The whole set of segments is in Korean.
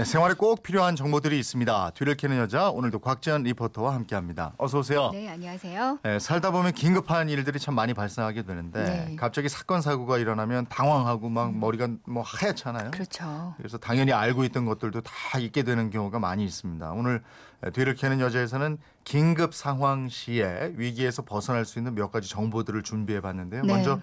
네, 생활에 꼭 필요한 정보들이 있습니다. 뒤를 캐는 여자 오늘도 곽지연 리포터와 함께합니다. 어서 오세요. 네, 안녕하세요. 네, 살다 보면 긴급한 일들이 참 많이 발생하게 되는데 네. 갑자기 사건 사고가 일어나면 당황하고 막 머리가 뭐 하얗잖아요. 그렇죠. 그래서 당연히 알고 있던 것들도 다 잊게 되는 경우가 많이 있습니다. 오늘 뒤를 캐는 여자에서는 긴급 상황 시에 위기에서 벗어날 수 있는 몇 가지 정보들을 준비해 봤는데요. 네. 먼저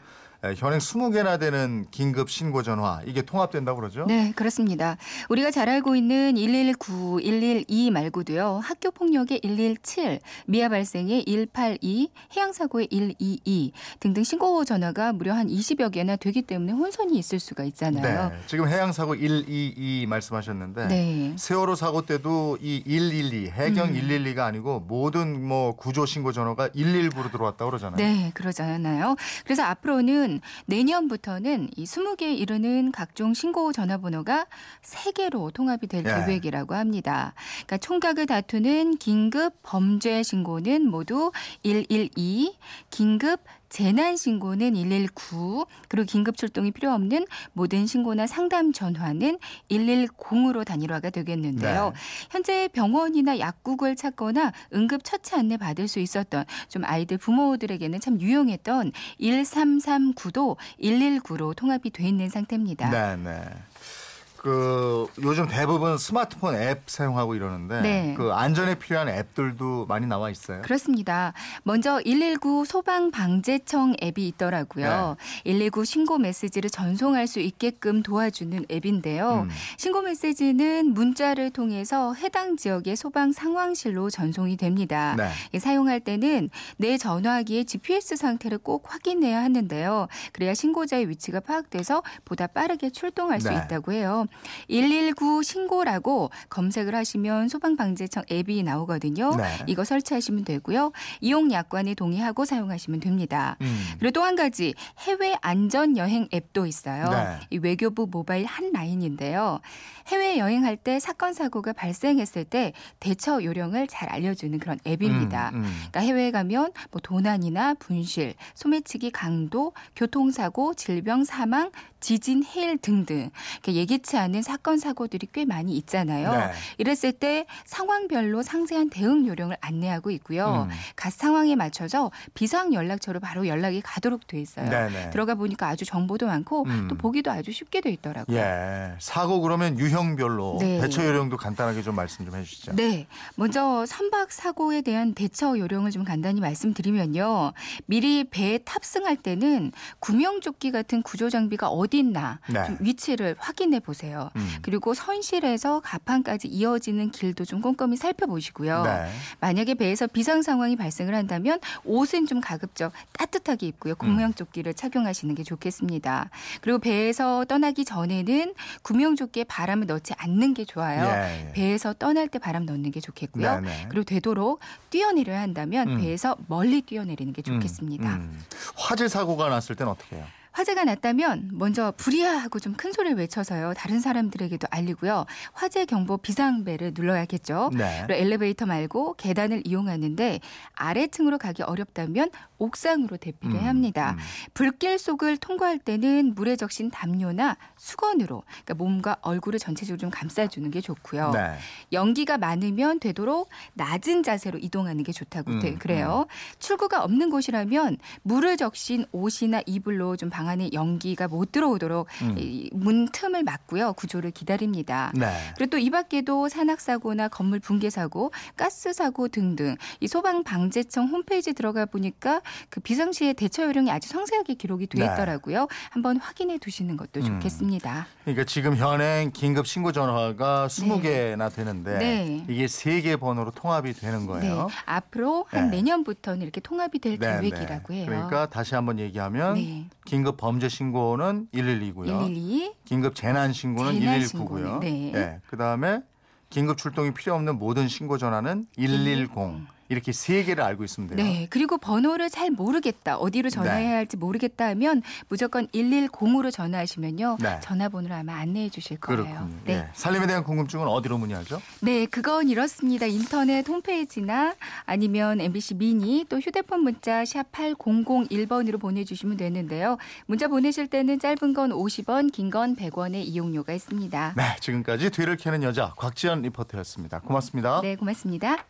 현행 20개나 되는 긴급 신고 전화 이게 통합된다고 그러죠? 네, 그렇습니다. 우리가 잘 알고 있는 119, 112 말고도요. 학교 폭력의 117, 미아 발생의 182, 해양 사고의 122 등등 신고 전화가 무려 한 20여 개나 되기 때문에 혼선이 있을 수가 있잖아요. 네. 지금 해양 사고 122 말씀하셨는데 네. 세월호 사고 때도 이 112 해경 음. 112가 아니고 모든 뭐 구조 신고 전화가 119로 들어왔다고 그러잖아요. 네, 그러잖아요. 그래서 앞으로는 내년부터는 이 20개에 이르는 각종 신고 전화번호가 3개로 통합이 될 예. 계획이라고 합니다. 그러니까 총각을 다투는 긴급 범죄 신고는 모두 112, 긴급 재난 신고는 119, 그리고 긴급 출동이 필요 없는 모든 신고나 상담 전화는 110으로 단일화가 되겠는데요. 네. 현재 병원이나 약국을 찾거나 응급 처치 안내 받을 수 있었던 좀 아이들 부모들에게는 참 유용했던 1339도 119로 통합이 돼 있는 상태입니다. 네, 네. 그 요즘 대부분 스마트폰 앱 사용하고 이러는데 네. 그 안전에 필요한 앱들도 많이 나와 있어요. 그렇습니다. 먼저 119 소방 방재청 앱이 있더라고요. 119 신고 메시지를 전송할 수 있게끔 도와주는 앱인데요. 음. 신고 메시지는 문자를 통해서 해당 지역의 소방 상황실로 전송이 됩니다. 네. 예, 사용할 때는 내 전화기의 GPS 상태를 꼭 확인해야 하는데요. 그래야 신고자의 위치가 파악돼서 보다 빠르게 출동할 수 네. 있다고 해요. 119 신고라고 검색을 하시면 소방방재청 앱이 나오거든요. 네. 이거 설치하시면 되고요. 이용 약관에 동의하고 사용하시면 됩니다. 음. 그리고 또 한 가지 해외 안전 여행 앱도 있어요. 네. 이 외교부 모바일 한 라인인데요. 해외 여행할 때 사건 사고가 발생했을 때 대처 요령을 잘 알려주는 그런 앱입니다. 음, 음. 그러니까 해외에 가면 뭐 도난이나 분실, 소매치기 강도, 교통사고, 질병 사망, 지진, 해일 등등 이렇게 예기치 않은 사건 사고들이 꽤 많이 있잖아요. 네. 이랬을 때 상황별로 상세한 대응 요령을 안내하고 있고요. 음. 각 상황에 맞춰서 비상 연락처로 바로 연락이 가도록 돼 있어요. 네네. 들어가 보니까 아주 정보도 많고 음. 또 보기도 아주 쉽게 돼 있더라고요. 예. 사고 그러면 유형별로 네. 대처 요령도 간단하게 좀 말씀 좀 해주시죠. 네. 먼저 선박 사고에 대한 대처 요령을 좀 간단히 말씀드리면요. 미리 배에 탑승할 때는 구명조끼 같은 구조 장비가 어디 있나 네. 좀 위치를 확인해 보세요. 음. 그리고 선실에서 가판까지 이어지는 길도 좀 꼼꼼히 살펴보시고요. 네. 만약에 배에서 비상 상황이 발생을 한다면 옷은 좀 가급적 따뜻하게 입고요. 음. 구명조끼를 착용하시는 게 좋겠습니다. 그리고 배에서 떠나기 전에는 구명조끼에 바람을 넣지 않는 게 좋아요. 예, 예. 배에서 떠날 때 바람 넣는 게 좋겠고요. 네 네. 그리고 되도록 뛰어내려야 한다면 음. 배에서 멀리 뛰어내리는 게 음, 좋겠습니다. 음. 화재 사고가 났을 땐 어떻게 해요? 화재가 났다면 먼저 불이야 하고 좀 큰 소리를 외쳐서요. 다른 사람들에게도 알리고요. 화재 경보 비상벨을 눌러야겠죠. 네. 그리고 엘리베이터 말고 계단을 이용하는데 아래층으로 가기 어렵다면 옥상으로 대피를 해야 합니다. 음. 불길 속을 통과할 때는 물에 적신 담요나 수건으로 그러니까 몸과 얼굴을 전체적으로 좀 감싸주는 게 좋고요. 네. 연기가 많으면 되도록 낮은 자세로 이동하는 게 좋다고 음, 돼- 그래요. 출구가 없는 곳이라면 물을 적신 옷이나 이불로 좀 방 안에 연기가 못 들어오도록 음. 이문 틈을 막고요. 구조를 기다립니다. 네. 그리고 또 이 밖에도 산악 사고나 건물 붕괴 사고, 가스 사고 등등 이 소방 방재청 홈페이지 들어가 보니까 그 비상시에 대처 요령이 아주 상세하게 기록이 돼 네. 있더라고요. 한번 확인해 두시는 것도 음. 좋겠습니다. 그러니까 지금 현행 긴급 신고 전화가 20개나 되는데 네. 이게 3개 번호로 통합이 되는 거예요. 네. 앞으로 한 네. 내년부터는 이렇게 통합이 될 네, 계획이라고 네. 해요. 그러니까 다시 한번 얘기하면 네. 긴급 범죄 신고는 112고요. 112 긴급 재난 신고는 재난 119고요. 신고는, 네. 그다음에 긴급 출동이 필요 없는 모든 신고 전화는 110. 이렇게 세 개를 알고 있으면 돼요. 네. 그리고 번호를 잘 모르겠다. 어디로 전화해야 네. 할지 모르겠다 하면 무조건 110으로 전화하시면요. 네. 전화번호를 아마 안내해 주실 거예요. 그렇군요. 네. 예. 살림에 대한 궁금증은 어디로 문의하죠? 네, 그건 이렇습니다. 인터넷 홈페이지나 아니면 MBC 미니 또 휴대폰 문자 샵 8001번으로 보내 주시면 되는데요. 문자 보내실 때는 짧은 건 50원, 긴 건 100원의 이용료가 있습니다. 네, 지금까지 뒤를 캐는 여자 곽지연 리포터였습니다. 고맙습니다. 네, 고맙습니다.